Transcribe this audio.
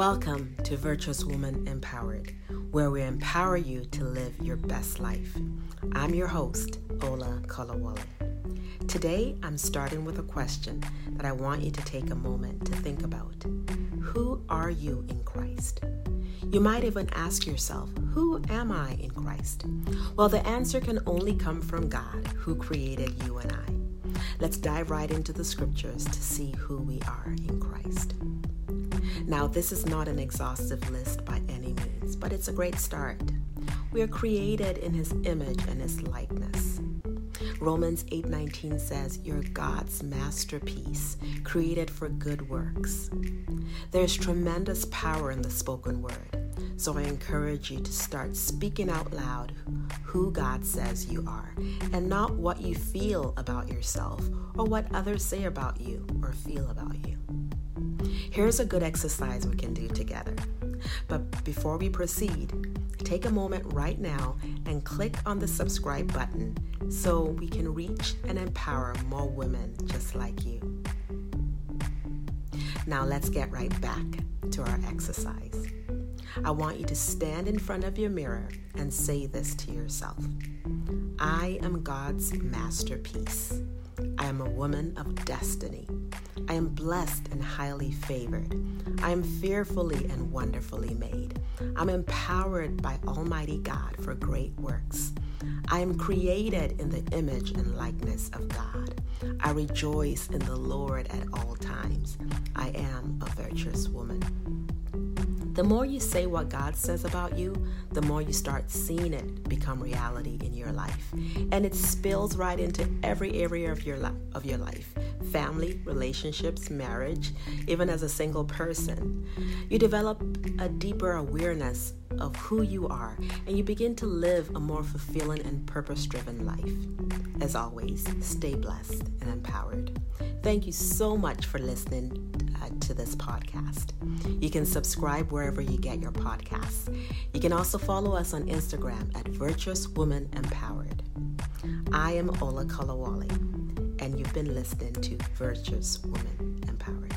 Welcome to Virtuous Woman Empowered, where we empower you to live your best life. I'm your host, Ola Kolawole. Today, I'm starting with a question that I want you to take a moment to think about. Who are you in Christ? You might even ask yourself, Who am I in Christ? Well, the answer can only come from God, who created you and I. Let's dive right into the scriptures to see who we are in Christ. Now, this is not an exhaustive list by any means, but it's a great start. We are created in his image and his likeness. Romans 8:19 says, "You're God's masterpiece, created for good works." There's tremendous power in the spoken word. So I encourage you to start speaking out loud who God says you are and not what you feel about yourself or what others say about you or feel about you. Here's a good exercise we can do together. But before we proceed, take a moment right now and click on the subscribe button so we can reach and empower more women just like you. Now let's get right back to our exercise. I want you to stand in front of your mirror and say this to yourself I am God's masterpiece. I am a woman of destiny. I am blessed and highly favored. I am fearfully and wonderfully made. I'm empowered by Almighty God for great works. I am created in the image and likeness of God. I rejoice in the Lord at all times. I am a virtuous woman. The more you say what God says about you, the more you start seeing it become reality in your life. And it spills right into every area of your life of your life. Family, relationships, marriage, even as a single person. You develop a deeper awareness of who you are and you begin to live a more fulfilling and purpose-driven life. As always, stay blessed and empowered. Thank you so much for listening to this podcast. You can subscribe wherever you get your podcasts. You can also follow us on Instagram at Virtuous Woman Empowered. I am Ola Kolawole, and you've been listening to Virtuous Woman Empowered.